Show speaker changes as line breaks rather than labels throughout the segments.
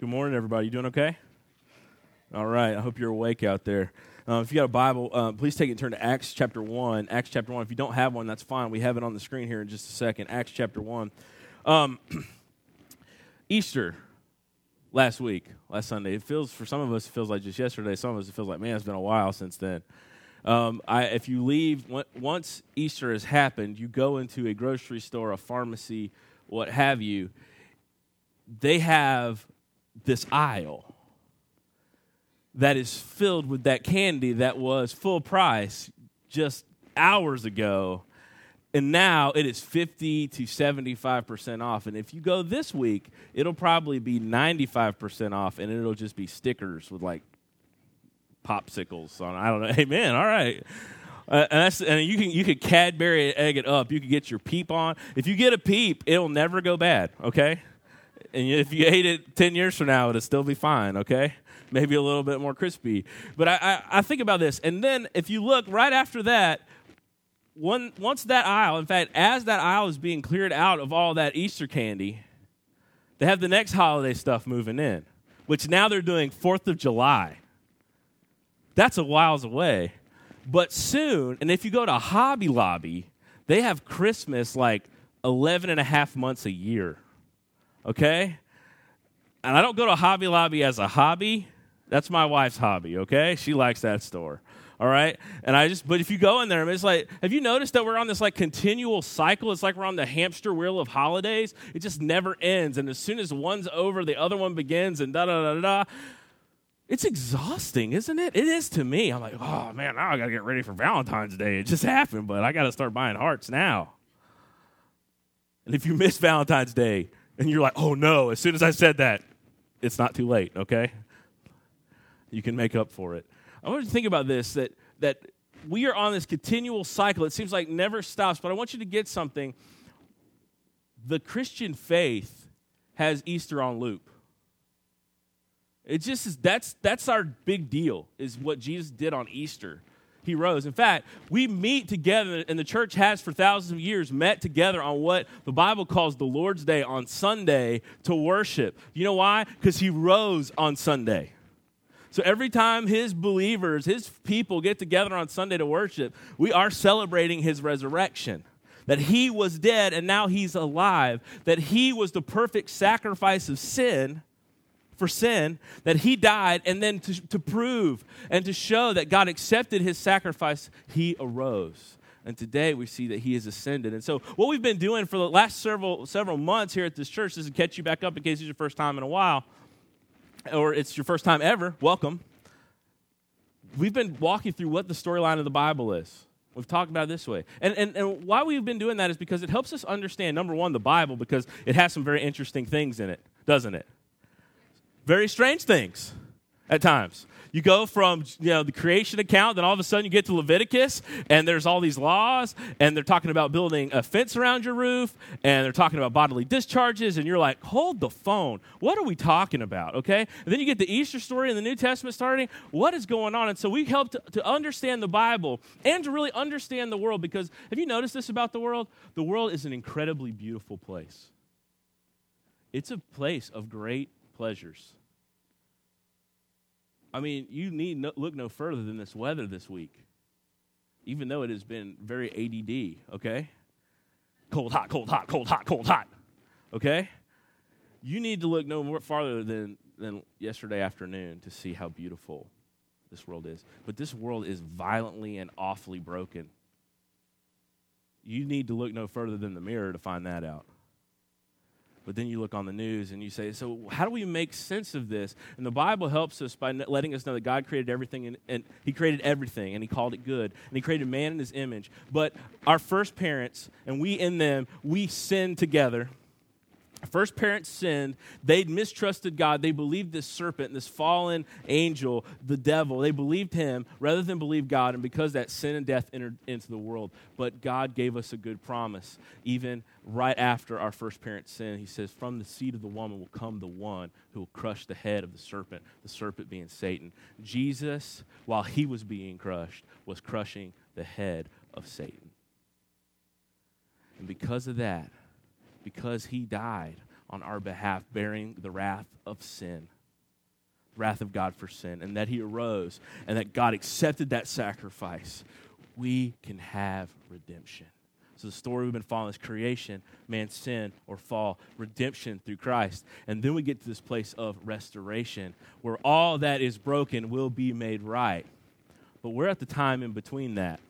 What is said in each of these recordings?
Good morning, everybody. You doing okay? All right. I hope you're awake out there. Uh, if you got a Bible, uh, please take it and turn to Acts chapter 1. Acts chapter 1. If you don't have one, that's fine. We have it on the screen here in just a second. Acts chapter 1. Um, Easter last week, last Sunday. It feels, for some of us, it feels like just yesterday. Some of us, it feels like, man, it's been a while since then. Um, I, if you leave, once Easter has happened, you go into a grocery store, a pharmacy, what have you, they have this aisle that is filled with that candy that was full price just hours ago and now it is 50 to 75% off and if you go this week it'll probably be 95% off and it'll just be stickers with like popsicles on i don't know amen all right uh, and, that's, and you can you can Cadbury egg it up. You can get your peep on. If you get a peep, it'll never go bad. Okay, and if you ate it 10 years from now, it'll still be fine, okay? Maybe a little bit more crispy. But I, I, I think about this. And then if you look right after that, once that aisle, in fact, as that aisle is being cleared out of all that Easter candy, they have the next holiday stuff moving in, which now they're doing 4th of July. That's a whiles away. But soon, and if you go to Hobby Lobby, they have Christmas like 11 and a half months a year okay? And I don't go to Hobby Lobby as a hobby. That's my wife's hobby, okay? She likes that store. All right? And I just, but if you go in there, it's like, have you noticed that we're on this like continual cycle? It's like we're on the hamster wheel of holidays. It just never ends. And as soon as one's over, the other one begins, and da da da da. It's exhausting, isn't it? It is to me. I'm like, oh man, now I got to get ready for Valentine's Day. It just happened, but I got to start buying hearts now. And if you miss Valentine's Day, and you're like, oh no, as soon as I said that, it's not too late, okay? You can make up for it. I want you to think about this that, that we are on this continual cycle. It seems like never stops, but I want you to get something. The Christian faith has Easter on loop. It just is that's that's our big deal, is what Jesus did on Easter he rose. In fact, we meet together, and the church has for thousands of years met together on what the Bible calls the Lord's Day on Sunday to worship. You know why? Because he rose on Sunday. So every time his believers, his people get together on Sunday to worship, we are celebrating his resurrection. That he was dead and now he's alive. That he was the perfect sacrifice of sin for sin, that he died, and then to, to prove and to show that God accepted his sacrifice, he arose. And today we see that he has ascended. And so, what we've been doing for the last several, several months here at this church, this is to catch you back up in case it's your first time in a while, or it's your first time ever. Welcome. We've been walking through what the storyline of the Bible is. We've talked about it this way. And, and, and why we've been doing that is because it helps us understand, number one, the Bible, because it has some very interesting things in it, doesn't it? Very strange things at times. You go from you know the creation account, then all of a sudden you get to Leviticus, and there's all these laws, and they're talking about building a fence around your roof, and they're talking about bodily discharges, and you're like, hold the phone. What are we talking about? Okay? And then you get the Easter story in the New Testament starting. What is going on? And so we help to, to understand the Bible and to really understand the world because have you noticed this about the world? The world is an incredibly beautiful place. It's a place of great pleasures. I mean, you need no, look no further than this weather this week, even though it has been very ADD, okay? Cold, hot, cold, hot, cold, hot, cold, hot, okay? You need to look no more farther than, than yesterday afternoon to see how beautiful this world is. But this world is violently and awfully broken. You need to look no further than the mirror to find that out. But then you look on the news and you say, so how do we make sense of this? And the Bible helps us by letting us know that God created everything and, and He created everything and He called it good. And He created man in His image. But our first parents and we in them, we sinned together first parents sinned. They'd mistrusted God. They believed this serpent, this fallen angel, the devil. They believed him rather than believe God. And because that sin and death entered into the world. But God gave us a good promise. Even right after our first parents sin, he says, From the seed of the woman will come the one who will crush the head of the serpent, the serpent being Satan. Jesus, while he was being crushed, was crushing the head of Satan. And because of that, because he died on our behalf, bearing the wrath of sin, wrath of God for sin, and that he arose and that God accepted that sacrifice, we can have redemption. So the story we've been following is creation, man's sin or fall, redemption through Christ. And then we get to this place of restoration where all that is broken will be made right. But we're at the time in between that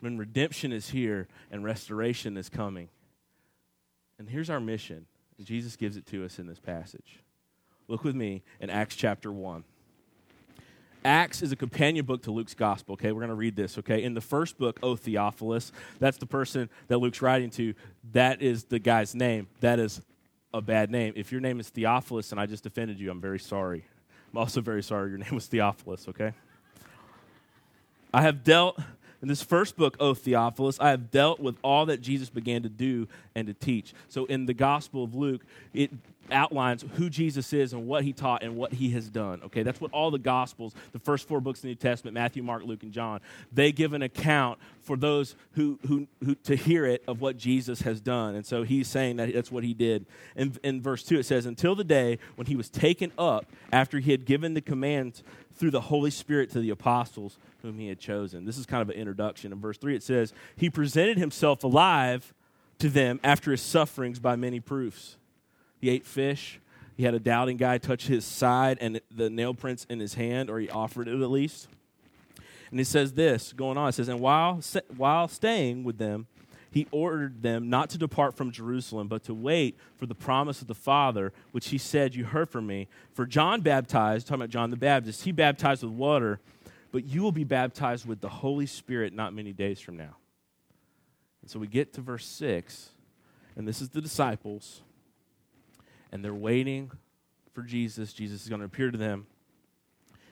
when redemption is here and restoration is coming. And here's our mission. Jesus gives it to us in this passage. Look with me in Acts chapter 1. Acts is a companion book to Luke's gospel, okay? We're going to read this, okay? In the first book, O Theophilus, that's the person that Luke's writing to. That is the guy's name. That is a bad name. If your name is Theophilus and I just offended you, I'm very sorry. I'm also very sorry your name was Theophilus, okay? I have dealt in this first book, O Theophilus, I have dealt with all that Jesus began to do and to teach. So in the Gospel of Luke, it outlines who Jesus is and what he taught and what he has done. Okay, that's what all the Gospels, the first four books of the New Testament, Matthew, Mark, Luke, and John, they give an account for those who, who, who to hear it of what Jesus has done. And so he's saying that that's what he did. In, in verse 2, it says, Until the day when he was taken up after he had given the command through the Holy Spirit to the apostles whom he had chosen. This is kind of an introduction. In verse 3, it says, He presented himself alive to them after his sufferings by many proofs. He ate fish. He had a doubting guy touch his side and the nail prints in his hand, or he offered it at least. And he says this going on. It says, And while, while staying with them, he ordered them not to depart from Jerusalem, but to wait for the promise of the Father, which he said, You heard from me. For John baptized, talking about John the Baptist, he baptized with water, but you will be baptized with the Holy Spirit not many days from now. And so we get to verse 6, and this is the disciples, and they're waiting for Jesus. Jesus is going to appear to them.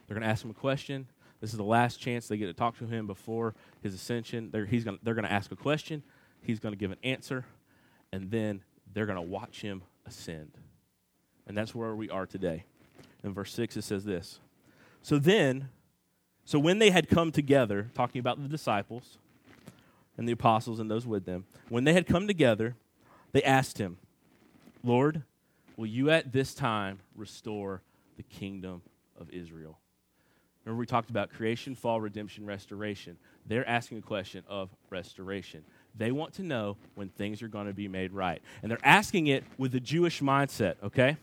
They're going to ask him a question. This is the last chance they get to talk to him before his ascension. They're, he's gonna, they're going to ask a question. He's going to give an answer, and then they're going to watch him ascend. And that's where we are today. In verse 6, it says this So then, so when they had come together, talking about the disciples and the apostles and those with them, when they had come together, they asked him, Lord, will you at this time restore the kingdom of Israel? Remember, we talked about creation, fall, redemption, restoration. They're asking a question of restoration. They want to know when things are going to be made right. And they're asking it with the Jewish mindset, okay?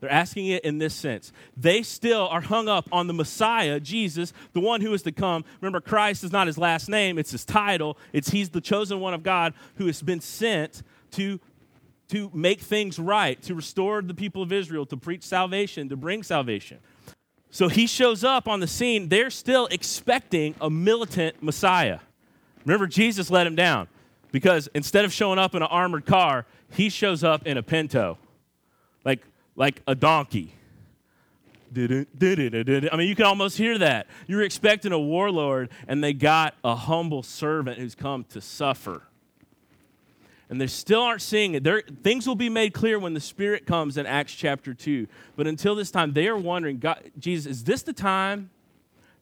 They're asking it in this sense. They still are hung up on the Messiah, Jesus, the one who is to come. Remember, Christ is not his last name, it's his title. It's he's the chosen one of God who has been sent to, to make things right, to restore the people of Israel, to preach salvation, to bring salvation. So he shows up on the scene. They're still expecting a militant Messiah. Remember, Jesus let him down because instead of showing up in an armored car, he shows up in a pinto, like, like a donkey. I mean, you can almost hear that. You're expecting a warlord, and they got a humble servant who's come to suffer. And they still aren't seeing it. They're, things will be made clear when the Spirit comes in Acts chapter 2. But until this time, they are wondering God, Jesus, is this the time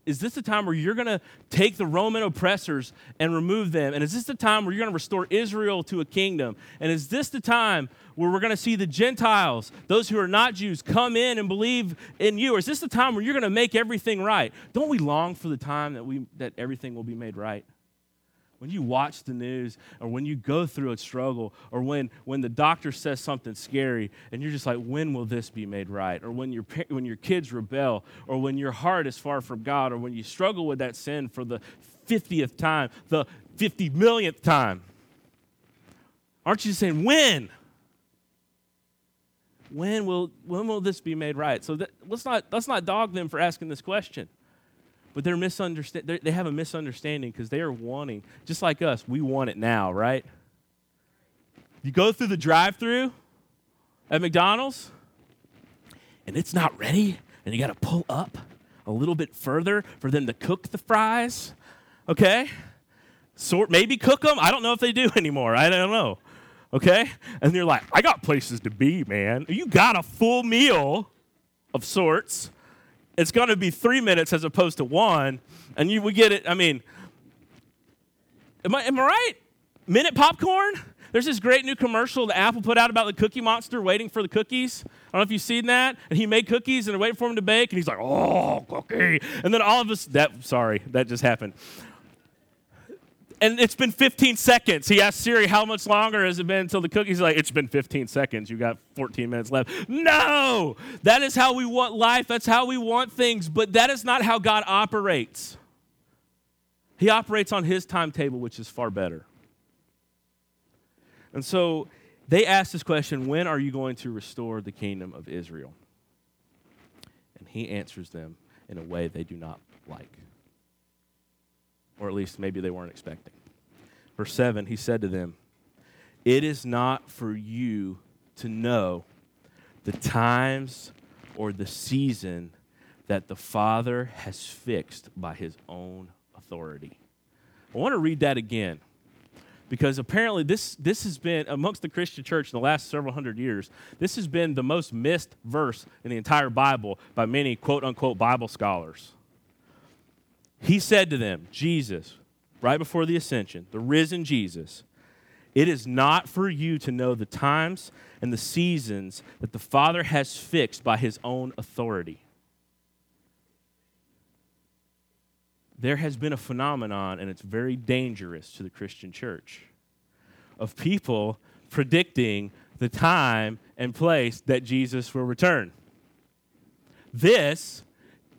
is this the time where you're going to take the Roman oppressors and remove them? And is this the time where you're going to restore Israel to a kingdom? And is this the time where we're going to see the Gentiles, those who are not Jews, come in and believe in you? Or is this the time where you're going to make everything right? Don't we long for the time that, we, that everything will be made right? When you watch the news or when you go through a struggle or when, when the doctor says something scary and you're just like when will this be made right? Or when your, when your kids rebel or when your heart is far from god or when you struggle with that sin for the 50th time the 50 millionth time. Aren't you saying when? When will when will this be made right? So that, let's not let's not dog them for asking this question but they're misunderstand they have a misunderstanding because they are wanting just like us we want it now right? You go through the drive-through at mcdonald's and it's not ready and you got to pull up a little bit further for them to cook the fries okay? Sort maybe cook them i don't know if they do anymore i don't know okay? And you're like i got places to be man. You got a full meal of sorts it's going to be three minutes as opposed to one. And you would get it. I mean, am I, am I right? Minute popcorn? There's this great new commercial that Apple put out about the Cookie Monster waiting for the cookies. I don't know if you've seen that. And he made cookies and they're waiting for him to bake, and he's like, "Oh, cookie!" And then all of us that sorry, that just happened. And it's been 15 seconds. He asked Siri, "How much longer has it been until the cookies?" Like, "It's been 15 seconds. You got 14 minutes left." No, that is how we want life. That's how we want things. But that is not how God operates. He operates on His timetable, which is far better. And so they ask this question when are you going to restore the kingdom of Israel? And he answers them in a way they do not like. Or at least maybe they weren't expecting. Verse 7, he said to them, It is not for you to know the times or the season that the Father has fixed by his own authority. I want to read that again because apparently this, this has been amongst the christian church in the last several hundred years this has been the most missed verse in the entire bible by many quote unquote bible scholars he said to them jesus right before the ascension the risen jesus it is not for you to know the times and the seasons that the father has fixed by his own authority there has been a phenomenon, and it's very dangerous to the Christian church, of people predicting the time and place that Jesus will return. This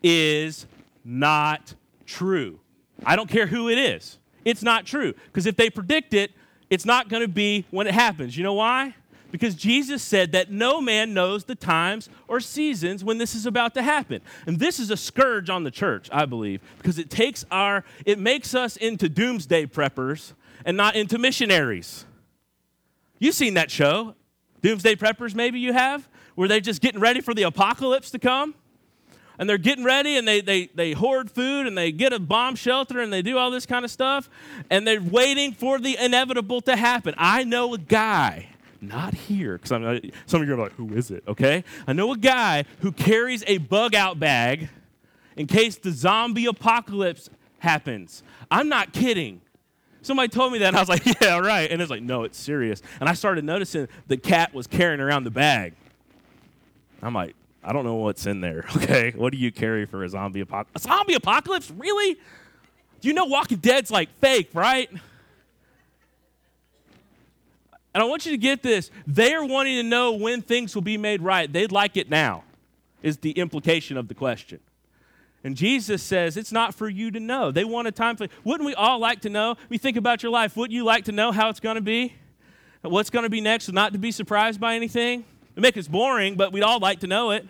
is not true. I don't care who it is. It's not true. Because if they predict it, it's not going to be when it happens. You know why? because Jesus said that no man knows the times or seasons when this is about to happen. And this is a scourge on the church, I believe, because it takes our it makes us into doomsday preppers and not into missionaries. You've seen that show, Doomsday Preppers maybe you have, where they're just getting ready for the apocalypse to come. And they're getting ready and they, they, they hoard food and they get a bomb shelter and they do all this kind of stuff. And they're waiting for the inevitable to happen. I know a guy not here, because I'm not, some of you are like, who is it? Okay, I know a guy who carries a bug out bag in case the zombie apocalypse happens. I'm not kidding. Somebody told me that, and I was like, yeah, right. And it's like, no, it's serious. And I started noticing the cat was carrying around the bag. I'm like, I don't know what's in there. Okay, what do you carry for a zombie apocalypse? A zombie apocalypse? Really? Do you know Walking Dead's like fake, right? And I want you to get this. They are wanting to know when things will be made right. They'd like it now, is the implication of the question. And Jesus says, it's not for you to know. They want a time for Wouldn't we all like to know? We think about your life. Wouldn't you like to know how it's going to be? What's going to be next? Not to be surprised by anything? It makes us boring, but we'd all like to know it.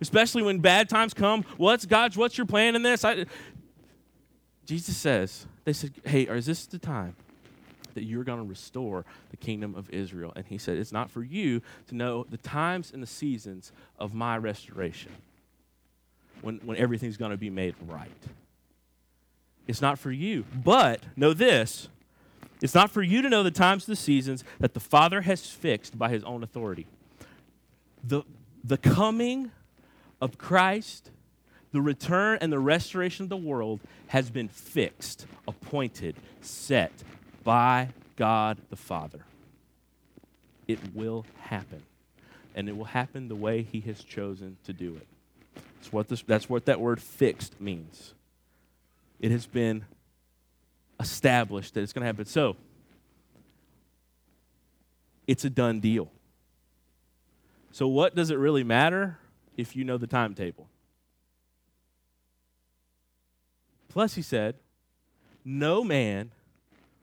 Especially when bad times come. What's God's, what's your plan in this? I, Jesus says, they said, hey, is this the time? that you're going to restore the kingdom of Israel. And he said, It's not for you to know the times and the seasons of my restoration when, when everything's going to be made right. It's not for you. But know this it's not for you to know the times and the seasons that the Father has fixed by his own authority. The, the coming of Christ, the return and the restoration of the world has been fixed, appointed, set, by God the Father. It will happen. And it will happen the way He has chosen to do it. That's what, this, that's what that word fixed means. It has been established that it's going to happen. So, it's a done deal. So, what does it really matter if you know the timetable? Plus, he said, No man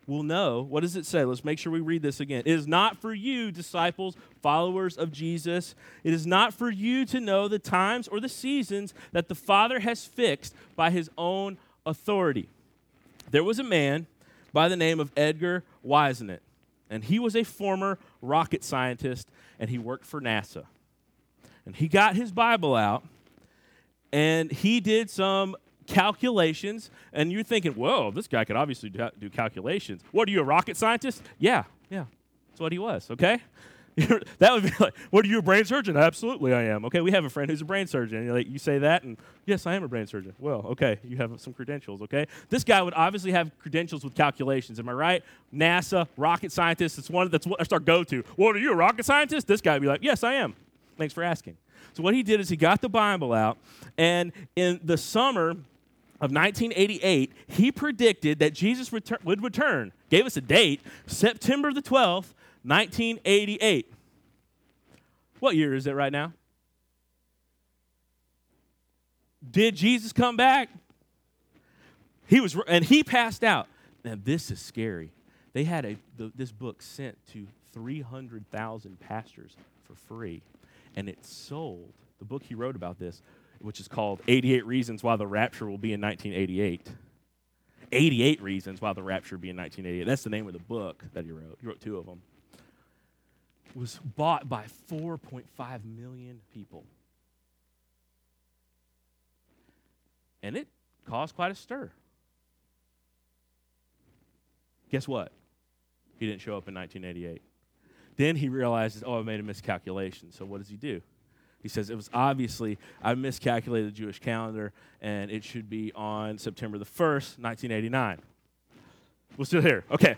will know. What does it say? Let's make sure we read this again. It is not for you, disciples, followers of Jesus. It is not for you to know the times or the seasons that the Father has fixed by his own authority. There was a man by the name of Edgar Whisenant, and he was a former rocket scientist, and he worked for NASA. And he got his Bible out, and he did some calculations, and you're thinking, whoa, this guy could obviously do calculations. What are you, a rocket scientist? Yeah, yeah. That's what he was, okay? that would be like, what are you, a brain surgeon? Absolutely, I am. Okay, we have a friend who's a brain surgeon. And like, you say that, and yes, I am a brain surgeon. Well, okay, you have some credentials, okay? This guy would obviously have credentials with calculations. Am I right? NASA, rocket scientist, it's one that's, that's our go to. What are you, a rocket scientist? This guy would be like, yes, I am. Thanks for asking. So, what he did is he got the Bible out, and in the summer of 1988, he predicted that Jesus retur- would return, gave us a date, September the 12th, 1988. What year is it right now? Did Jesus come back? He was, and he passed out. Now this is scary. They had a the, this book sent to 300,000 pastors for free, and it sold. The book he wrote about this, which is called 88 Reasons Why the Rapture Will Be in 1988. 88 Reasons Why the Rapture Will Be in 1988. That's the name of the book that he wrote. He wrote two of them was bought by 4.5 million people. And it caused quite a stir. Guess what? He didn't show up in 1988. Then he realizes, oh, I made a miscalculation. So what does he do? He says, it was obviously, I miscalculated the Jewish calendar, and it should be on September the 1st, 1989. We're still here. Okay.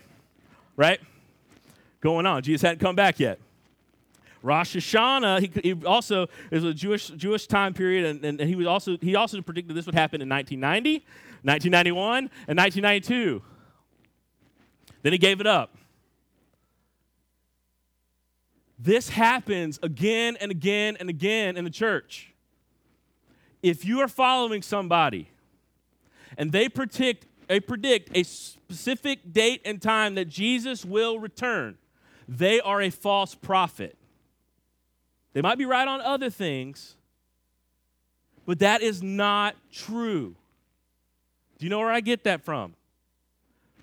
Right? going on. Jesus hadn't come back yet. Rosh Hashanah, he, he also is a Jewish Jewish time period, and, and, and, he was also he also predicted this would happen in 1990, 1991, and 1992. Then he gave it up. This happens again and again and again in the church. If you are following somebody and they predict, they predict a specific date and time that Jesus will return, they are a false prophet. They might be right on other things, but that is not true. Do you know where I get that from?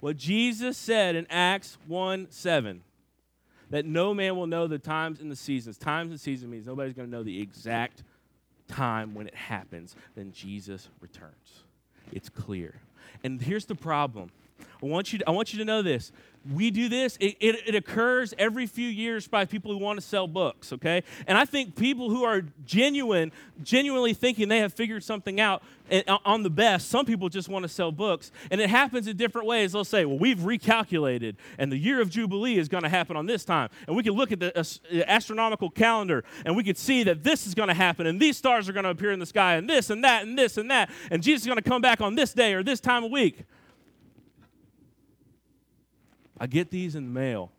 What Jesus said in Acts 1 7 that no man will know the times and the seasons. Times and seasons means nobody's going to know the exact time when it happens. Then Jesus returns. It's clear. And here's the problem I want you to, I want you to know this. We do this, it, it, it, occurs every few years by people who want to sell books, okay? And I think people who are genuine, genuinely thinking they have figured something out eh, on the best, some people just want to sell books. And it happens in different ways. They'll say, well, we've recalculated, and the year of Jubilee is going to happen on this time. And we can look at the astronomical calendar, and we can see that this is going to happen, and these stars are going to appear in the sky, and this and that and this and that. And Jesus is going to come back on this day or this time of week. I get these in the mail.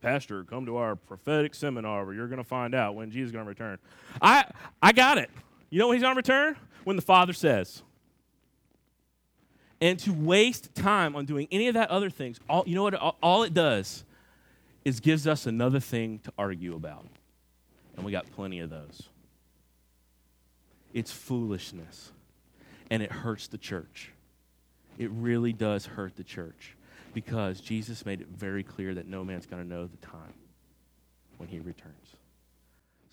Pastor, come to our prophetic seminar where you're going to find out when Jesus is going to return. I, I got it. You know when he's going to return? When the Father says. And to waste time on doing any of that other things, all, you know what? All, all it does is gives us another thing to argue about. And we got plenty of those. It's foolishness. And it hurts the church. It really does hurt the church because Jesus made it very clear that no man's going to know the time when he returns.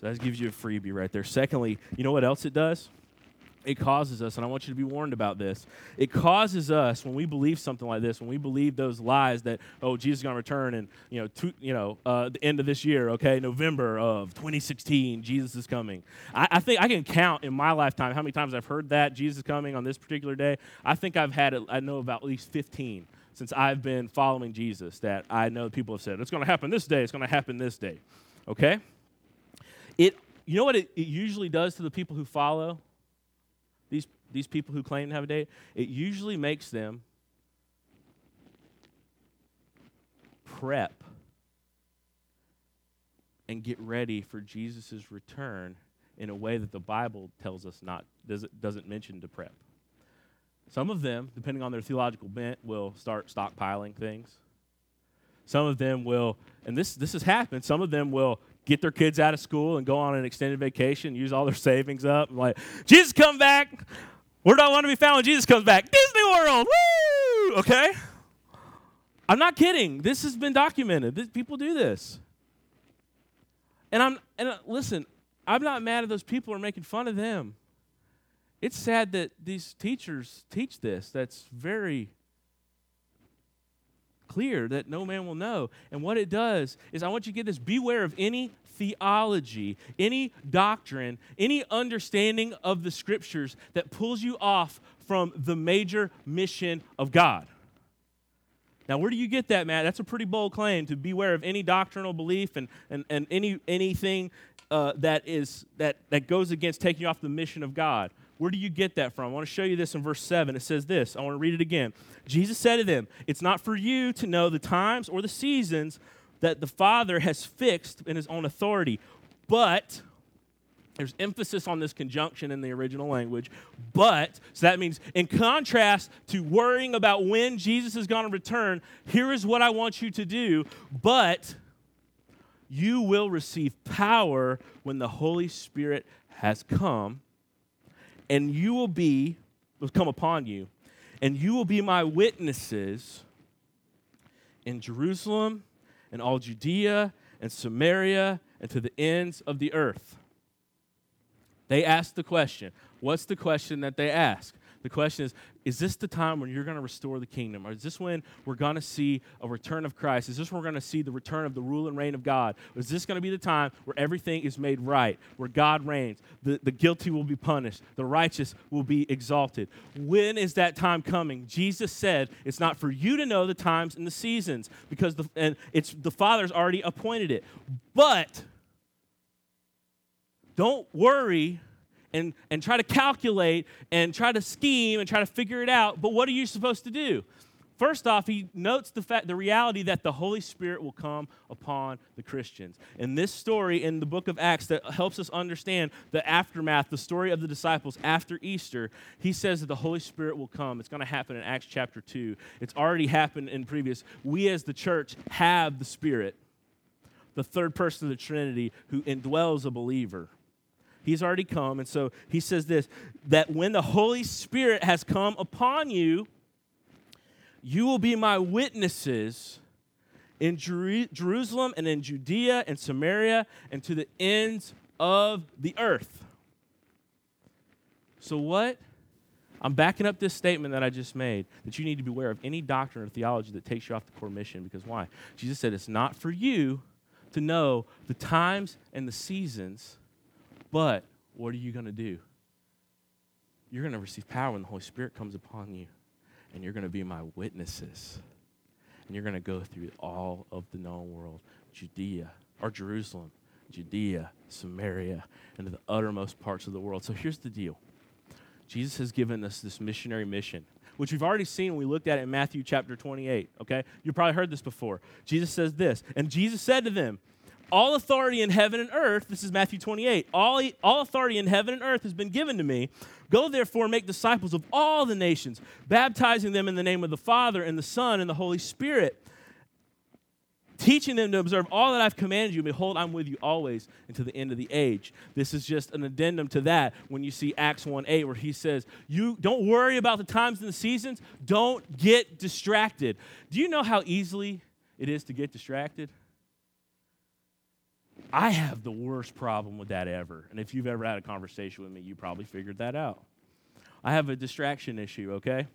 So that gives you a freebie right there. Secondly, you know what else it does? It causes us, and I want you to be warned about this. It causes us when we believe something like this, when we believe those lies that oh Jesus is going to return and you know to, you know uh, the end of this year, okay, November of 2016, Jesus is coming. I, I think I can count in my lifetime how many times I've heard that Jesus is coming on this particular day. I think I've had. I know about at least 15 since I've been following Jesus that I know people have said, it's going to happen this day, it's going to happen this day. Okay? It, you know what it, it usually does to the people who follow these, these people who claim to have a date? It usually makes them prep and get ready for Jesus' return in a way that the Bible tells us not doesn't, doesn't mention to prep. Some of them, depending on their theological bent, will start stockpiling things. Some of them will, and this, this has happened, some of them will get their kids out of school and go on an extended vacation, use all their savings up, like, Jesus come back. Where do I want to be found when Jesus comes back? Disney World. Woo! Okay? I'm not kidding. This has been documented. This, people do this. And I'm and uh, listen, I'm not mad at those people who are making fun of them. It's sad that these teachers teach this. That's very clear that no man will know. And what it does is, I want you to get this beware of any theology, any doctrine, any understanding of the scriptures that pulls you off from the major mission of God. Now, where do you get that, Matt? That's a pretty bold claim to beware of any doctrinal belief and, and, and any, anything uh, that, is, that, that goes against taking you off the mission of God. Where do you get that from? I want to show you this in verse 7. It says this. I want to read it again. Jesus said to them, It's not for you to know the times or the seasons that the Father has fixed in his own authority, but there's emphasis on this conjunction in the original language, but, so that means in contrast to worrying about when Jesus is going to return, here is what I want you to do, but you will receive power when the Holy Spirit has come and you will be, will come upon you, and you will be my witnesses in Jerusalem and all Judea and Samaria and to the ends of the earth. They asked the question. What's the question that they ask? The question is Is this the time when you're going to restore the kingdom? Or is this when we're going to see a return of Christ? Is this when we're going to see the return of the rule and reign of God? Is this going to be the time where everything is made right, where God reigns? The, the guilty will be punished, the righteous will be exalted. When is that time coming? Jesus said it's not for you to know the times and the seasons because the, and it's, the Father's already appointed it. But don't worry and, and try to calculate and try to scheme and try to figure it out. But what are you supposed to do? First off, he notes the fact, the reality that the Holy Spirit will come upon the Christians. And this story in the book of Acts that helps us understand the aftermath, the story of the disciples after Easter, he says that the Holy Spirit will come. It's going to happen in Acts chapter 2. It's already happened in previous. We as the church have the Spirit, the third person of the Trinity who indwells a believer. He's already come. And so he says this that when the Holy Spirit has come upon you, you will be my witnesses in Jer- Jerusalem and in Judea and Samaria and to the ends of the earth. So, what? I'm backing up this statement that I just made that you need to beware of any doctrine or theology that takes you off the core mission. Because why? Jesus said it's not for you to know the times and the seasons but what are you going to do? You're going to receive power when the Holy Spirit comes upon you, and you're going to be my witnesses. And you're going to go through all of the known world Judea, or Jerusalem, Judea, Samaria, and to the uttermost parts of the world. So here's the deal Jesus has given us this missionary mission which we've already seen we looked at it in Matthew chapter 28. Okay? You probably heard this before. Jesus says this, and Jesus said to them, all authority in heaven and earth, this is Matthew 28, all, all authority in heaven and earth has been given to me. Go therefore make disciples of all the nations, baptizing them in the name of the Father and the Son and the Holy Spirit, teaching them to observe all that I've commanded you. Behold, I'm with you always until the end of the age. This is just an addendum to that when you see Acts 1 8, where he says, You don't worry about the times and the seasons, don't get distracted. Do you know how easily it is to get distracted? I have the worst problem with that ever. And if you've ever had a conversation with me, you probably figured that out. I have a distraction issue, okay?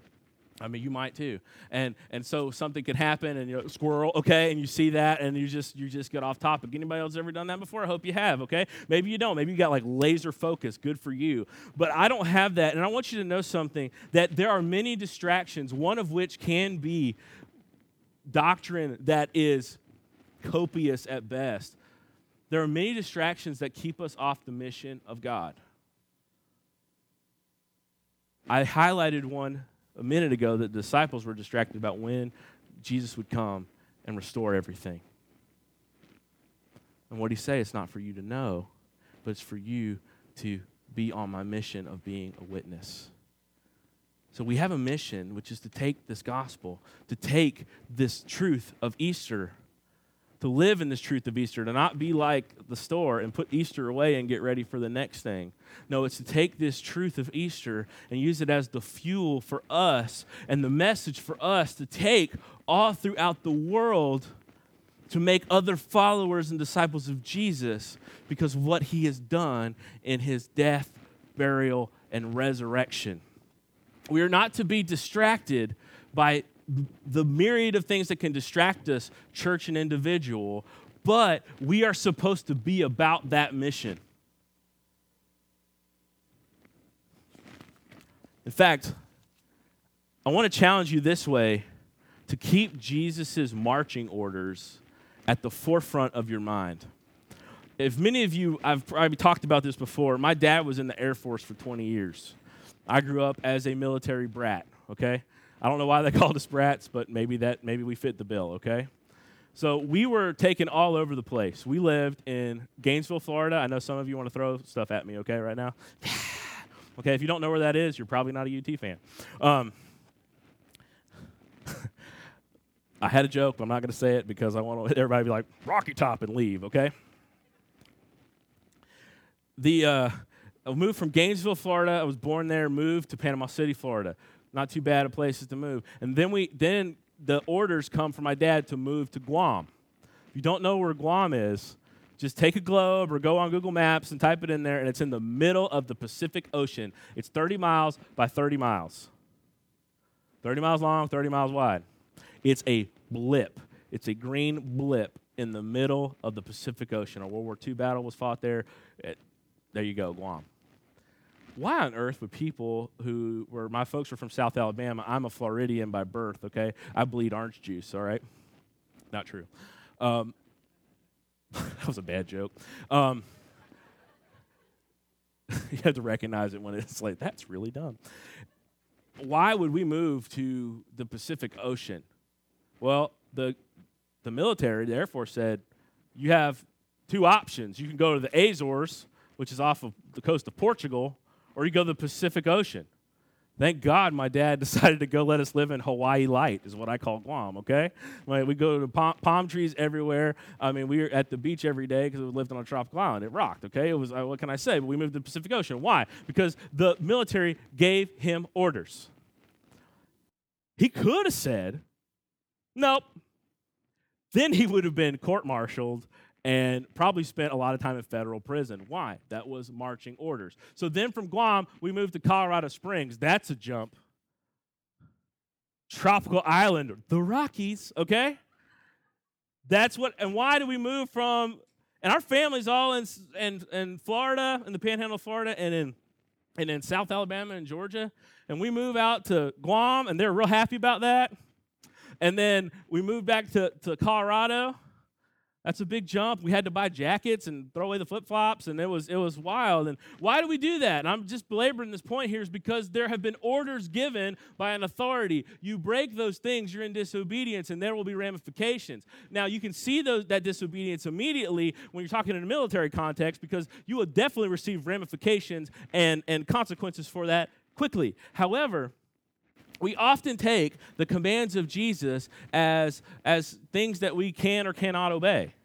I mean, you might too, and and so something could happen, and you know, squirrel, okay, and you see that, and you just you just get off topic. Anybody else ever done that before? I hope you have, okay. Maybe you don't. Maybe you got like laser focus. Good for you. But I don't have that, and I want you to know something that there are many distractions. One of which can be doctrine that is copious at best. There are many distractions that keep us off the mission of God. I highlighted one a minute ago that the disciples were distracted about when Jesus would come and restore everything. And what he say? It's not for you to know, but it's for you to be on my mission of being a witness. So we have a mission, which is to take this gospel, to take this truth of Easter to live in this truth of Easter, to not be like the store and put Easter away and get ready for the next thing. No, it's to take this truth of Easter and use it as the fuel for us and the message for us to take all throughout the world to make other followers and disciples of Jesus because of what he has done in his death, burial, and resurrection. We are not to be distracted by the myriad of things that can distract us, church and individual, but we are supposed to be about that mission. In fact, I want to challenge you this way to keep Jesus' marching orders at the forefront of your mind. If many of you, I've probably talked about this before, my dad was in the Air Force for 20 years. I grew up as a military brat, okay? I don't know why they called us brats, but maybe that maybe we fit the bill, okay? So we were taken all over the place. We lived in Gainesville, Florida. I know some of you want to throw stuff at me, okay, right now. okay, if you don't know where that is, you're probably not a UT fan. Um, I had a joke, but I'm not going to say it because I want everybody to be like Rocky Top and leave. Okay. The uh, I moved from Gainesville, Florida. I was born there. Moved to Panama City, Florida. Not too bad of places to move. And then we then the orders come from my dad to move to Guam. If you don't know where Guam is, just take a globe or go on Google Maps and type it in there, and it's in the middle of the Pacific Ocean. It's 30 miles by 30 miles. 30 miles long, 30 miles wide. It's a blip. It's a green blip in the middle of the Pacific Ocean. A World War II battle was fought there. It, there you go, Guam. Why on earth would people who were my folks were from South Alabama? I'm a Floridian by birth. Okay, I bleed orange juice. All right, not true. Um, that was a bad joke. Um, you have to recognize it when it's like that's really dumb. Why would we move to the Pacific Ocean? Well, the, the military, the Air Force said, you have two options. You can go to the Azores, which is off of the coast of Portugal, or you go to the Pacific Ocean. Thank God my dad decided to go let us live in Hawaii Light, is what I call Guam, okay? Like we go to palm, palm, trees everywhere. I mean, we were at the beach every day because we lived on a tropical island. It rocked, okay? It was, uh, what can I say? But we moved to the Pacific Ocean. Why? Because the military gave him orders. He could have said, Nope. Then he would have been court martialed and probably spent a lot of time in federal prison. Why? That was marching orders. So then from Guam, we moved to Colorado Springs. That's a jump. Tropical island, the Rockies, okay? That's what, and why do we move from, and our family's all in, in, in Florida, in the panhandle of Florida, and in, and in South Alabama and Georgia. And we move out to Guam, and they're real happy about that. And then we move back to, to Colorado. That's a big jump. We had to buy jackets and throw away the flip flops, and it was it was wild. And why do we do that? And I'm just belaboring this point here is because there have been orders given by an authority. You break those things, you're in disobedience, and there will be ramifications. Now you can see those that disobedience immediately when you're talking in a military context because you will definitely receive ramifications and, and consequences for that quickly. However, we often take the commands of Jesus as, as things that we can or cannot obey.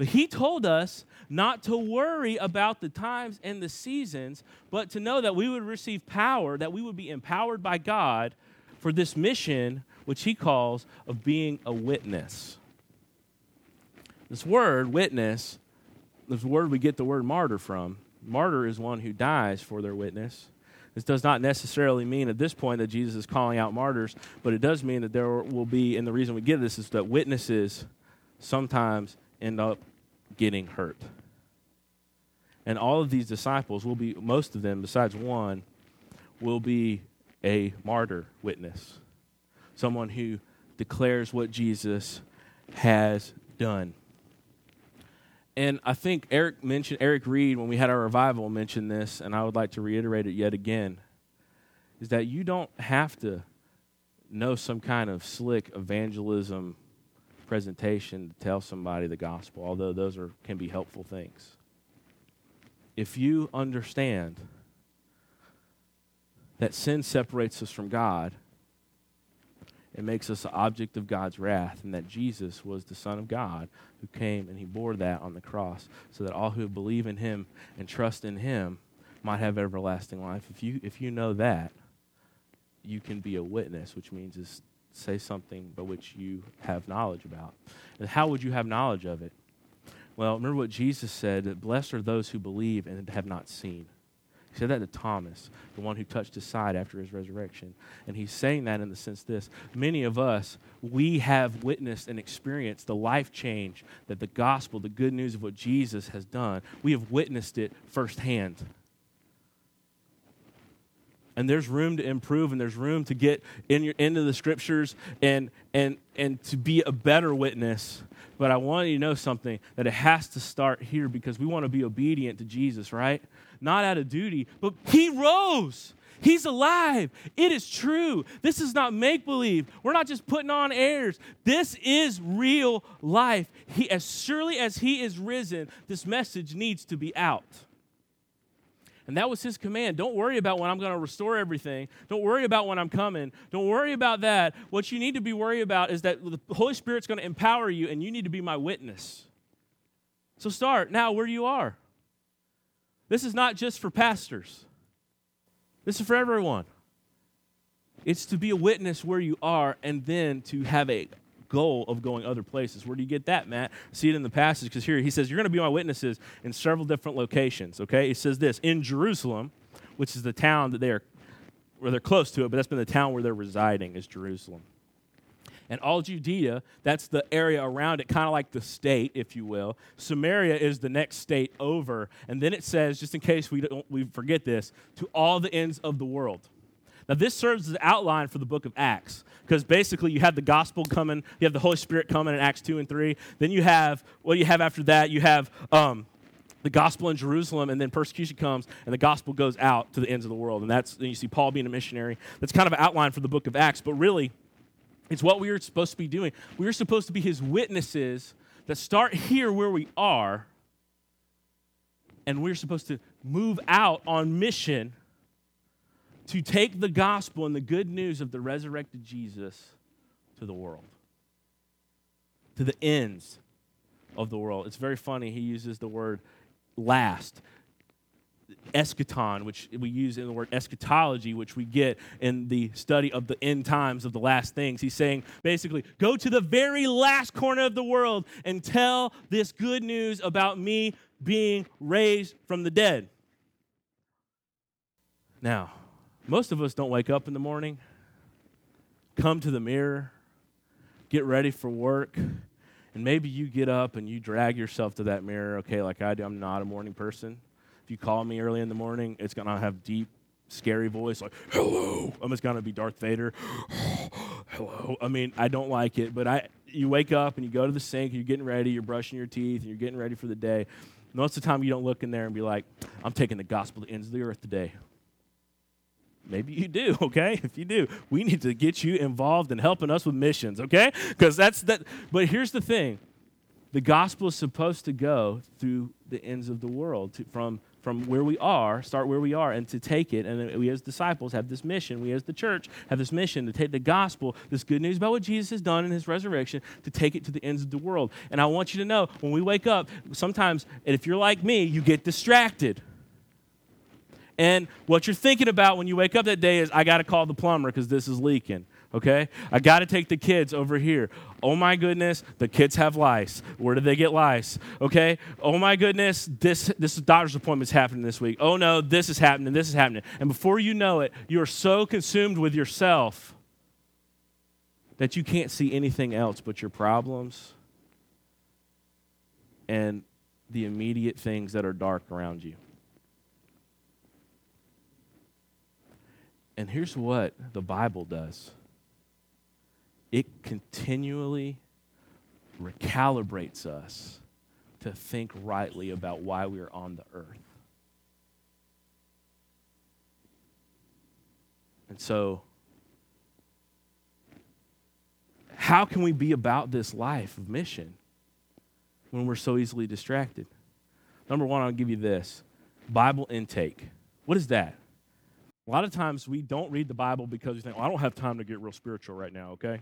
But he told us not to worry about the times and the seasons, but to know that we would receive power, that we would be empowered by God for this mission, which he calls of being a witness. This word, witness, this word we get the word martyr from. Martyr is one who dies for their witness. This does not necessarily mean at this point that Jesus is calling out martyrs, but it does mean that there will be, and the reason we get this is that witnesses sometimes end up getting hurt. And all of these disciples will be, most of them, besides one, will be a martyr witness. Someone who declares what Jesus has done. And I think Eric mentioned Eric Reed when we had our revival mentioned this, and I would like to reiterate it yet again, is that you don't have to know some kind of slick evangelism presentation to tell somebody the gospel, although those are can be helpful things. If you understand that sin separates us from God, it makes us the object of God's wrath, and that Jesus was the Son of God who came and he bore that on the cross so that all who believe in him and trust in him might have everlasting life. If you, if you know that, you can be a witness, which means is say something by which you have knowledge about. And how would you have knowledge of it? Well, remember what Jesus said blessed are those who believe and have not seen. He said that to Thomas, the one who touched his side after his resurrection. And he's saying that in the sense this many of us, we have witnessed and experienced the life change that the gospel, the good news of what Jesus has done, we have witnessed it firsthand. And there's room to improve and there's room to get in your, into the scriptures and, and, and to be a better witness. But I want you to know something that it has to start here because we want to be obedient to Jesus, right? not out of duty, but he rose. He's alive. It is true. This is not make believe. We're not just putting on airs. This is real life. He, as surely as He is risen, this message needs to be out. And that was his command. Don't worry about when I'm going to restore everything. Don't worry about when I'm coming. Don't worry about that. What you need to be worried about is that the Holy Spirit's going to empower you, and you need to be my witness. So start now where you are. This is not just for pastors, this is for everyone. It's to be a witness where you are and then to have a goal of going other places. Where do you get that, Matt? See it in the passage because here he says, You're going to be my witnesses in several different locations, okay? He says this in Jerusalem, which is the town that they are, where they're close to it, but that's been the town where they're residing, is Jerusalem and all Judea, that's the area around it, kind of like the state, if you will. Samaria is the next state over. And then it says, just in case we, we forget this, to all the ends of the world. Now, this serves as an outline for the book of Acts, because basically you have the gospel coming, you have the Holy Spirit coming in Acts 2 and 3. Then you have, what you have after that? You have um, the gospel in Jerusalem, and then persecution comes, and the gospel goes out to the ends of the world. And that's, then you see Paul being a missionary. That's kind of an outline for the book of Acts, but really, it's what we are supposed to be doing. We are supposed to be his witnesses that start here where we are, and we're supposed to move out on mission to take the gospel and the good news of the resurrected Jesus to the world, to the ends of the world. It's very funny, he uses the word last eschaton, which we use in the word eschatology, which we get in the study of the end times of the last things. He's saying basically, go to the very last corner of the world and tell this good news about me being raised from the dead. Now, most of us don't wake up in the morning, come to the mirror, get ready for work, and maybe you get up and you drag yourself to that mirror, okay, like I do. I'm not a morning person If you call me early in the morning, it's going to have deep, scary voice like, hello. I'm just going to be Darth Vader. hello. I mean, I don't like it, but I, you wake up and you go to the sink, you're getting ready, you're brushing your teeth, and you're getting ready for the day. Most of the time, you don't look in there and be like, I'm taking the gospel to the ends of the earth today. Maybe you do, okay? If you do, we need to get you involved in helping us with missions, okay? Because that's that. But here's the thing the gospel is supposed to go through the ends of the world, to, from from where we are, start where we are, and to take it. And we as disciples have this mission. We as the church have this mission to take the gospel, this good news about what Jesus has done in his resurrection, to take it to the ends of the world. And I want you to know when we wake up, sometimes, and if you're like me, you get distracted. And what you're thinking about when you wake up that day is, I got to call the plumber because this is leaking okay? I got to take the kids over here. Oh my goodness, the kids have lice. Where did they get lice? Okay? Oh my goodness, this this doctor's appointment is happening this week. Oh no, this is happening, this is happening. And before you know it, you are so consumed with yourself that you can't see anything else but your problems and the immediate things that are dark around you. And here's what the Bible does it continually recalibrates us to think rightly about why we are on the earth. And so, how can we be about this life of mission when we're so easily distracted? Number one, I'll give you this Bible intake. What is that? A lot of times we don't read the Bible because we think, well, I don't have time to get real spiritual right now, okay?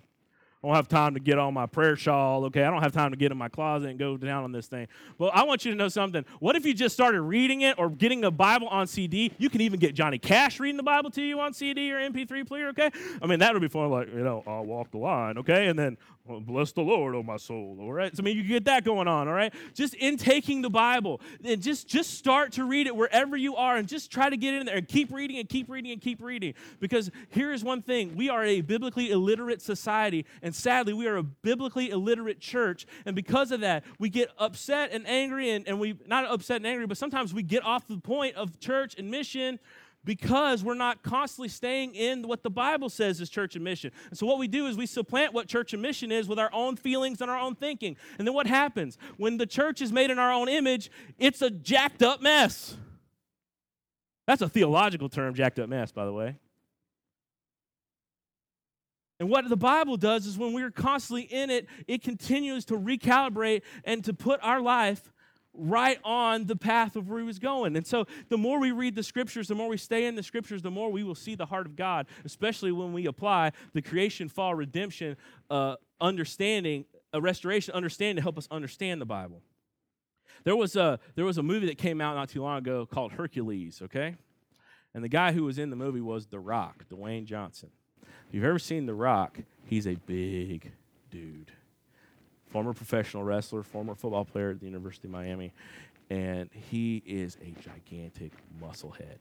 I don't have time to get on my prayer shawl, okay? I don't have time to get in my closet and go down on this thing. Well, I want you to know something. What if you just started reading it or getting a Bible on CD? You can even get Johnny Cash reading the Bible to you on CD or MP3 player, okay? I mean, that would be fun, like, you know, I'll walk the line, okay? And then, well, bless the Lord, oh my soul, all right? So, I mean, you can get that going on, all right? Just in taking the Bible, and just, just start to read it wherever you are and just try to get in there and keep reading and keep reading and keep reading. Because here is one thing we are a biblically illiterate society, and sadly, we are a biblically illiterate church. And because of that, we get upset and angry, and, and we, not upset and angry, but sometimes we get off the point of church and mission because we're not constantly staying in what the Bible says is church and mission. And so what we do is we supplant what church and mission is with our own feelings and our own thinking. And then what happens? When the church is made in our own image, it's a jacked up mess. That's a theological term, jacked up mess, by the way. And what the Bible does is when we're constantly in it, it continues to recalibrate and to put our life right on the path of where he was going. And so the more we read the scriptures, the more we stay in the scriptures, the more we will see the heart of God, especially when we apply the creation, fall, redemption, uh, understanding, a restoration, understanding to help us understand the Bible. There was a there was a movie that came out not too long ago called Hercules, okay? And the guy who was in the movie was The Rock, Dwayne Johnson. If you've ever seen The Rock, he's a big dude. Former professional wrestler, former football player at the University of Miami, and he is a gigantic muscle head.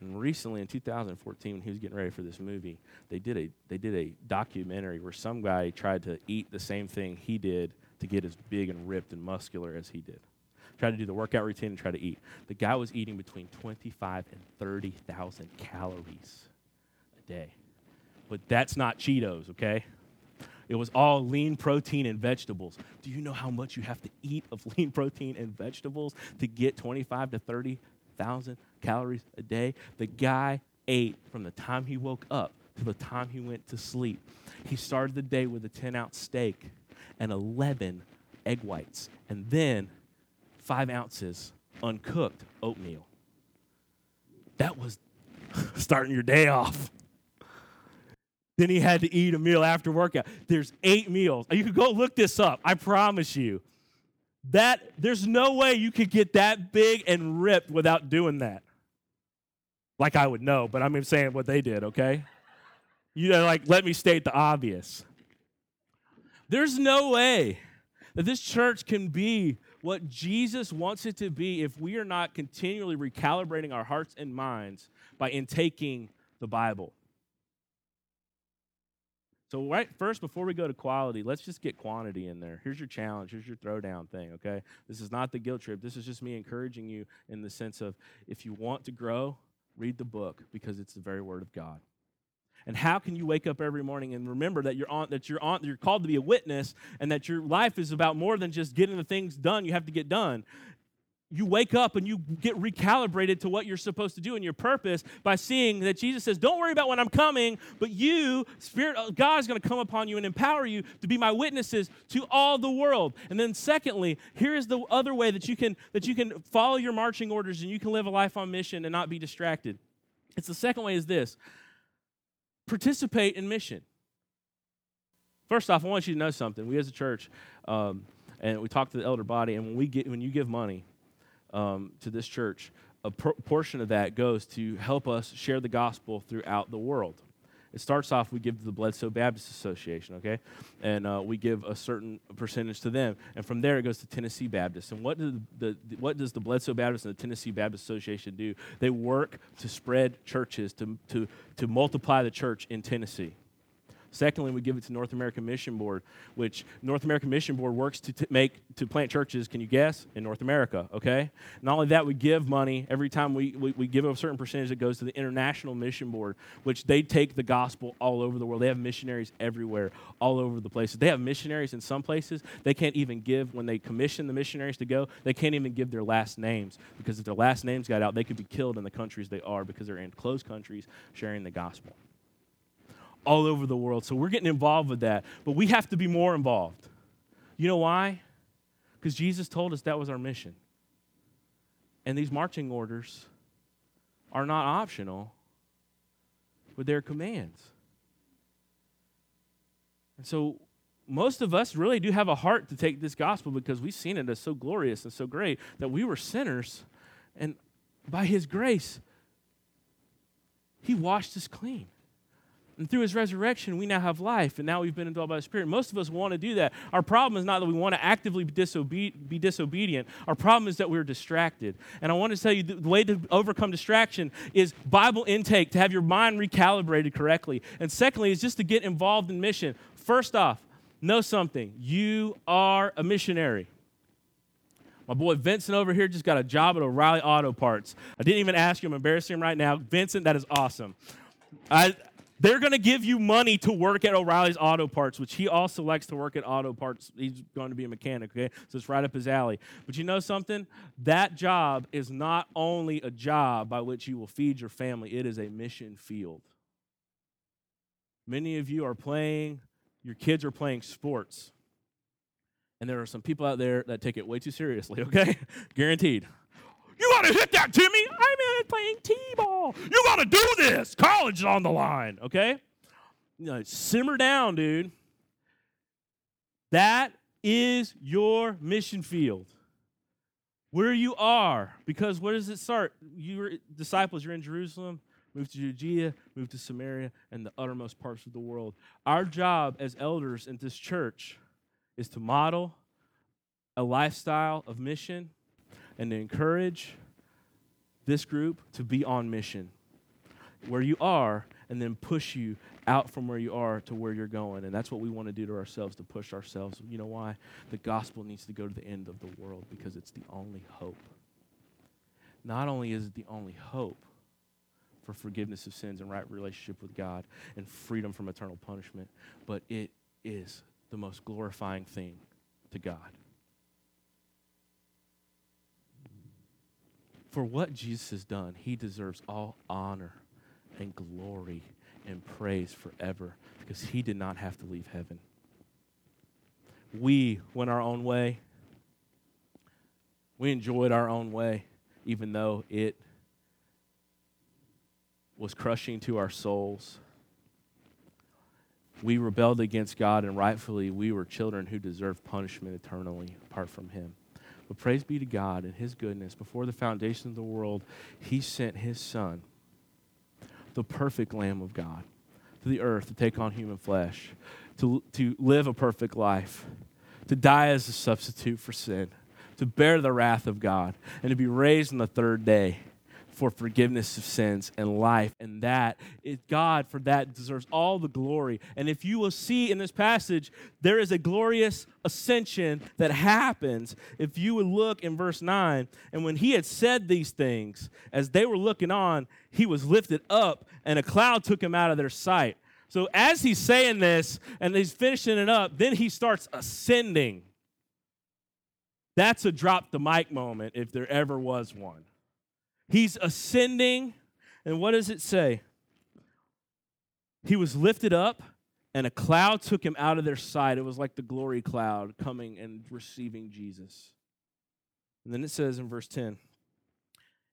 And recently, in 2014, when he was getting ready for this movie, they did a they did a documentary where some guy tried to eat the same thing he did to get as big and ripped and muscular as he did. Tried to do the workout routine and try to eat. The guy was eating between 25 and 30,000 calories day. But that's not Cheetos, okay? It was all lean protein and vegetables. Do you know how much you have to eat of lean protein and vegetables to get 25 to 30,000 calories a day? The guy ate from the time he woke up to the time he went to sleep. He started the day with a 10 ounce steak and 11 egg whites, and then five ounces uncooked oatmeal. That was starting your day off. Then he had to eat a meal after workout. There's eight meals. You could go look this up. I promise you. That there's no way you could get that big and ripped without doing that. Like I would know, but I'm saying what they did, okay? You know, like let me state the obvious. There's no way that this church can be what Jesus wants it to be if we are not continually recalibrating our hearts and minds by intaking the Bible. So, right first, before we go to quality, let's just get quantity in there. Here's your challenge. Here's your throwdown thing, okay? This is not the guilt trip. This is just me encouraging you in the sense of if you want to grow, read the book because it's the very word of God. And how can you wake up every morning and remember that you're on that you're on you're called to be a witness and that your life is about more than just getting the things done you have to get done you wake up and you get recalibrated to what you're supposed to do and your purpose by seeing that Jesus says, Don't worry about when I'm coming, but you, Spirit of God, is going to come upon you and empower you to be my witnesses to all the world. And then secondly, here is the other way that you can that you can follow your marching orders and you can live a life on mission and not be distracted. It's the second way is this participate in mission. First off, I want you to know something. We as a church, um, and we talk to the elder body, and when we get when you give money, um, to this church, a portion of that goes to help us share the gospel throughout the world. It starts off, we give to the Bledsoe Baptist Association, okay? And uh, we give a certain percentage to them. And from there, it goes to Tennessee Baptist. And what, do the, the, what does the Bledsoe Baptist and the Tennessee Baptist Association do? They work to spread churches, to, to, to multiply the church in Tennessee. Secondly, we give it to North American Mission Board, which North American Mission Board works to t- make to plant churches. Can you guess in North America? Okay. Not only that, we give money every time we, we, we give a certain percentage that goes to the International Mission Board, which they take the gospel all over the world. They have missionaries everywhere, all over the places. They have missionaries in some places. They can't even give when they commission the missionaries to go. They can't even give their last names because if their last names got out, they could be killed in the countries they are because they're in closed countries sharing the gospel all over the world. So we're getting involved with that. But we have to be more involved. You know why? Because Jesus told us that was our mission. And these marching orders are not optional, but they're commands. And so most of us really do have a heart to take this gospel because we've seen it as so glorious and so great that we were sinners. And by his grace, he washed us clean. And through his resurrection, we now have life, and now we've been indwelled by the Spirit. Most of us want to do that. Our problem is not that we want to actively be, disobe- be disobedient. Our problem is that we're distracted. And I want to tell you the way to overcome distraction is Bible intake, to have your mind recalibrated correctly. And secondly, is just to get involved in mission. First off, know something you are a missionary. My boy Vincent over here just got a job at O'Reilly Auto Parts. I didn't even ask you, I'm embarrassing him right now. Vincent, that is awesome. I, they're going to give you money to work at O'Reilly's Auto Parts, which he also likes to work at auto parts. He's going to be a mechanic, okay? So it's right up his alley. But you know something? That job is not only a job by which you will feed your family, it is a mission field. Many of you are playing your kids are playing sports. And there are some people out there that take it way too seriously, okay? Guaranteed. You gotta hit that, Timmy. I'm in playing T-ball. You gotta do this. College is on the line, okay? You know, simmer down, dude. That is your mission field. Where you are, because where does it start? Your disciples, you're in Jerusalem move to Judea, move to Samaria, and the uttermost parts of the world. Our job as elders in this church is to model a lifestyle of mission and to encourage this group to be on mission where you are and then push you out from where you are to where you're going. And that's what we want to do to ourselves to push ourselves. You know why? The gospel needs to go to the end of the world because it's the only hope. Not only is it the only hope, for forgiveness of sins and right relationship with God and freedom from eternal punishment, but it is the most glorifying thing to God. For what Jesus has done, he deserves all honor and glory and praise forever because he did not have to leave heaven. We went our own way. We enjoyed our own way, even though it was crushing to our souls. We rebelled against God, and rightfully, we were children who deserved punishment eternally apart from Him. But praise be to God and His goodness. Before the foundation of the world, He sent His Son, the perfect Lamb of God, to the earth to take on human flesh, to, to live a perfect life, to die as a substitute for sin, to bear the wrath of God, and to be raised on the third day for forgiveness of sins and life. And that is God for that deserves all the glory. And if you will see in this passage, there is a glorious ascension that happens. If you would look in verse 9, and when he had said these things, as they were looking on, he was lifted up, and a cloud took him out of their sight. So as he's saying this and he's finishing it up, then he starts ascending. That's a drop the mic moment if there ever was one. He's ascending. And what does it say? He was lifted up, and a cloud took him out of their sight. It was like the glory cloud coming and receiving Jesus. And then it says in verse 10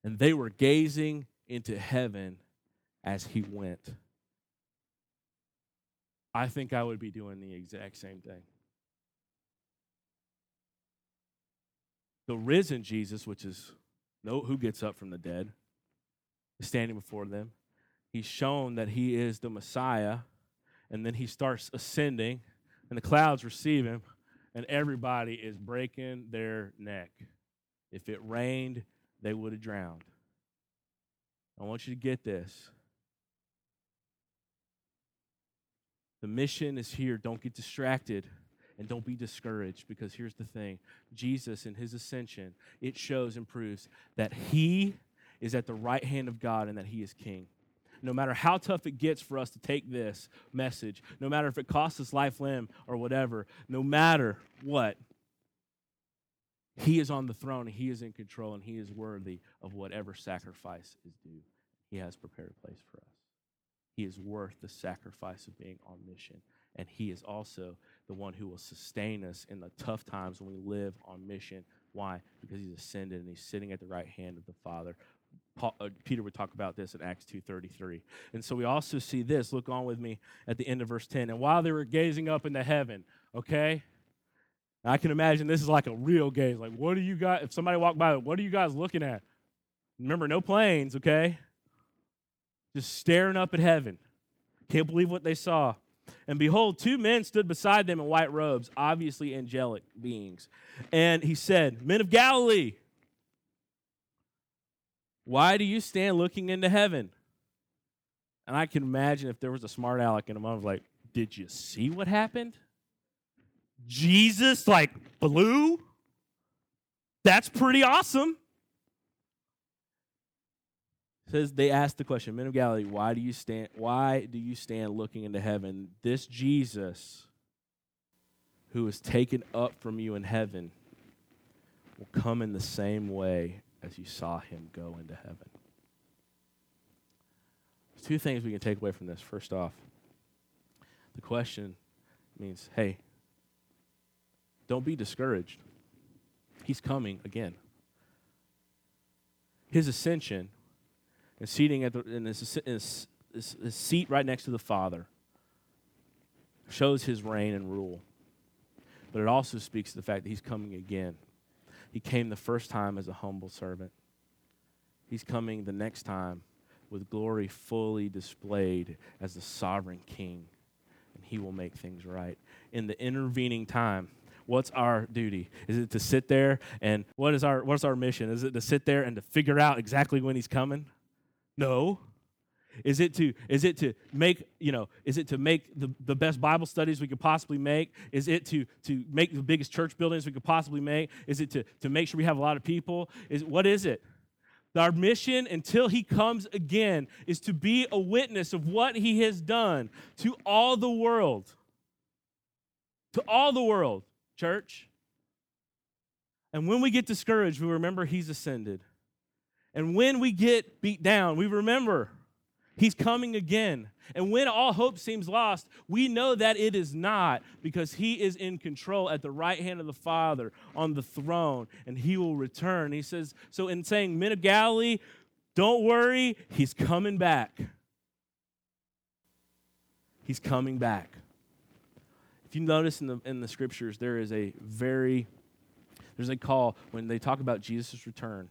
and they were gazing into heaven as he went. I think I would be doing the exact same thing. The risen Jesus, which is know who gets up from the dead, standing before them. He's shown that he is the Messiah, and then he starts ascending, and the clouds receive him, and everybody is breaking their neck. If it rained, they would have drowned. I want you to get this. The mission is here. Don't get distracted. And don't be discouraged because here's the thing Jesus, in his ascension, it shows and proves that he is at the right hand of God and that he is king. No matter how tough it gets for us to take this message, no matter if it costs us life, limb, or whatever, no matter what, he is on the throne and he is in control and he is worthy of whatever sacrifice is due. He has prepared a place for us. He is worth the sacrifice of being on mission. And he is also the one who will sustain us in the tough times when we live on mission. Why? Because he's ascended and he's sitting at the right hand of the Father, Paul, uh, Peter would talk about this in Acts 2:33. And so we also see this. Look on with me at the end of verse 10. And while they were gazing up into heaven, okay? I can imagine this is like a real gaze. Like, what do you guys, if somebody walked by, what are you guys looking at? Remember, no planes, okay? Just staring up at heaven. Can't believe what they saw. And behold, two men stood beside them in white robes, obviously angelic beings. And he said, Men of Galilee, why do you stand looking into heaven? And I can imagine if there was a smart aleck in a was like, Did you see what happened? Jesus, like, blue? That's pretty awesome says they asked the question, men of Galilee, why do you stand why do you stand looking into heaven? This Jesus who is taken up from you in heaven will come in the same way as you saw him go into heaven. There's two things we can take away from this. First off, the question means, hey, don't be discouraged. He's coming again. His ascension and seating at the, in his, his, his, his seat right next to the Father shows his reign and rule. But it also speaks to the fact that he's coming again. He came the first time as a humble servant. He's coming the next time with glory fully displayed as the sovereign king, and he will make things right. In the intervening time, what's our duty? Is it to sit there and what is our what's our mission? Is it to sit there and to figure out exactly when he's coming? No. Is it to is it to make, you know, is it to make the, the best Bible studies we could possibly make? Is it to to make the biggest church buildings we could possibly make? Is it to, to make sure we have a lot of people? Is what is it? Our mission until he comes again is to be a witness of what he has done to all the world. To all the world, church. And when we get discouraged, we remember he's ascended. And when we get beat down, we remember he's coming again. And when all hope seems lost, we know that it is not because he is in control at the right hand of the Father on the throne and he will return. He says, so in saying, Men of Galilee, don't worry, he's coming back. He's coming back. If you notice in the, in the scriptures, there is a very, there's a call when they talk about Jesus' return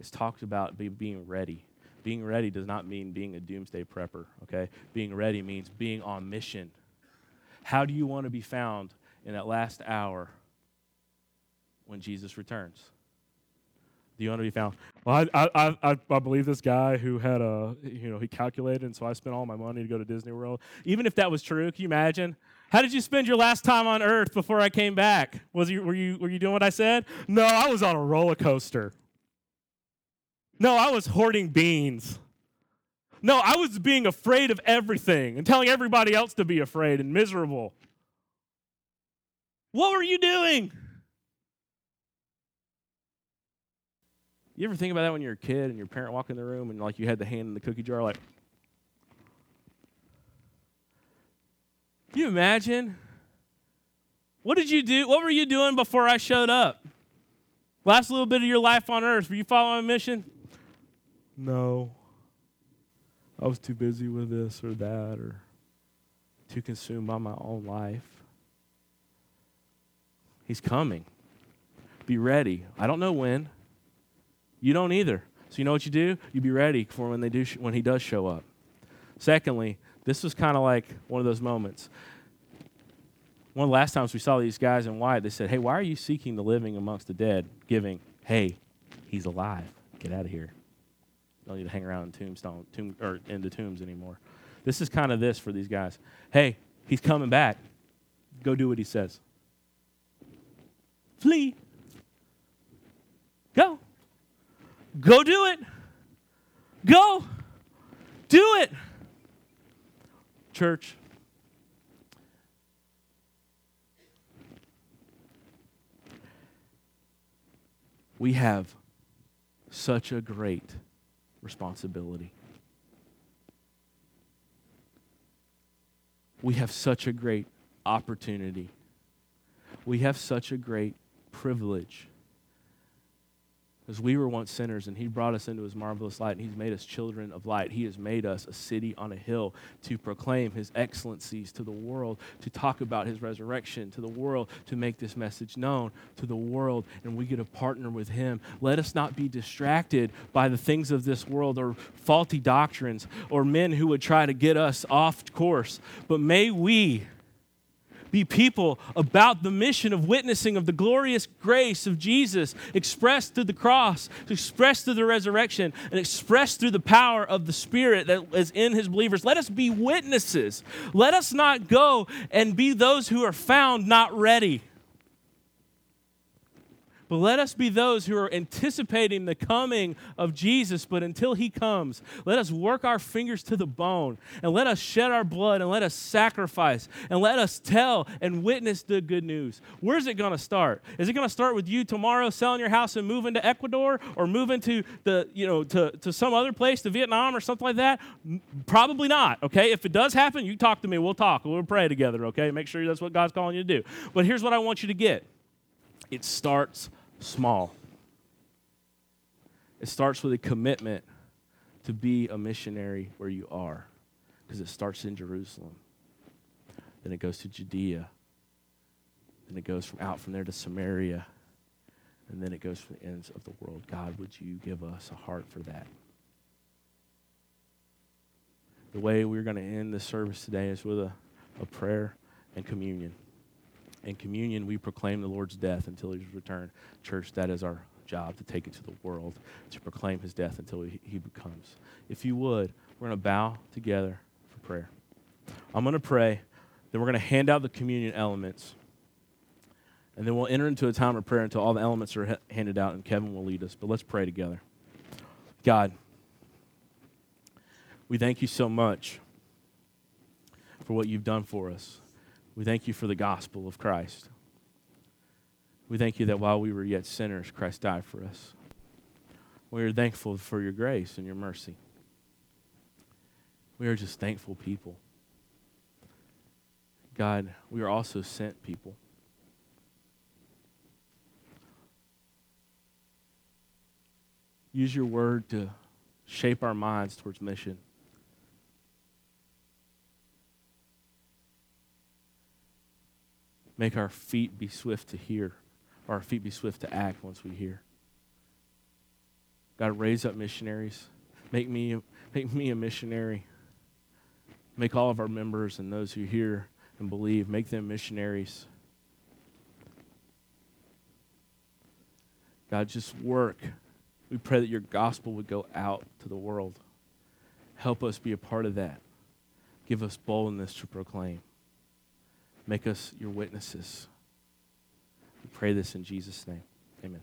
is talked about be, being ready. Being ready does not mean being a doomsday prepper, okay? Being ready means being on mission. How do you want to be found in that last hour when Jesus returns? Do you want to be found? Well, I, I, I, I believe this guy who had a, you know, he calculated, and so I spent all my money to go to Disney World. Even if that was true, can you imagine? How did you spend your last time on Earth before I came back? Was you, were, you, were you doing what I said? No, I was on a roller coaster. No, I was hoarding beans. No, I was being afraid of everything and telling everybody else to be afraid and miserable. What were you doing? You ever think about that when you're a kid and your parent walked in the room and like you had the hand in the cookie jar like Can you imagine? What did you do? What were you doing before I showed up? Last little bit of your life on earth, were you following a mission? No. I was too busy with this or that or too consumed by my own life. He's coming. Be ready. I don't know when. You don't either. So you know what you do? You be ready for when they do sh- when he does show up. Secondly, this was kind of like one of those moments. One of the last times we saw these guys in white, they said, "Hey, why are you seeking the living amongst the dead, giving, hey, he's alive. Get out of here." Don't need to hang around in tombstone tomb or in the tombs anymore. This is kind of this for these guys. Hey, he's coming back. Go do what he says. Flee. Go. Go do it. Go. Do it. Church. We have such a great responsibility. We have such a great opportunity. We have such a great privilege As we were once sinners, and He brought us into His marvelous light, and He's made us children of light. He has made us a city on a hill to proclaim His excellencies to the world, to talk about His resurrection to the world, to make this message known to the world, and we get to partner with Him. Let us not be distracted by the things of this world or faulty doctrines or men who would try to get us off course, but may we be people about the mission of witnessing of the glorious grace of Jesus expressed through the cross, expressed through the resurrection, and expressed through the power of the Spirit that is in his believers. Let us be witnesses. Let us not go and be those who are found not ready. But let us be those who are anticipating the coming of Jesus. But until he comes, let us work our fingers to the bone and let us shed our blood and let us sacrifice and let us tell and witness the good news. Where's it going to start? Is it going to start with you tomorrow selling your house and moving to Ecuador or moving to the, you know, to, to some other place, to Vietnam or something like that? Probably not. Okay. If it does happen, you talk to me. We'll talk. We'll pray together. Okay. Make sure that's what God's calling you to do. But here's what I want you to get. It starts small. It starts with a commitment to be a missionary where you are, because it starts in Jerusalem. Then it goes to Judea. Then it goes from out from there to Samaria. And then it goes to the ends of the world. God, would you give us a heart for that? The way we're going to end this service today is with a, a prayer and communion. In communion, we proclaim the Lord's death until his return. Church, that is our job to take it to the world, to proclaim his death until he, he becomes. If you would, we're going to bow together for prayer. I'm going to pray, then we're going to hand out the communion elements, and then we'll enter into a time of prayer until all the elements are handed out, and Kevin will lead us. But let's pray together. God, we thank you so much for what you've done for us. We thank you for the gospel of Christ. We thank you that while we were yet sinners, Christ died for us. We are thankful for your grace and your mercy. We are just thankful people. God, we are also sent people. Use your word to shape our minds towards mission. Make our feet be swift to hear, or our feet be swift to act once we hear. God, raise up missionaries. Make me, make me a missionary. Make all of our members and those who hear and believe, make them missionaries. God, just work. We pray that your gospel would go out to the world. Help us be a part of that. Give us boldness to proclaim. Make us your witnesses. We pray this in Jesus' name. Amen.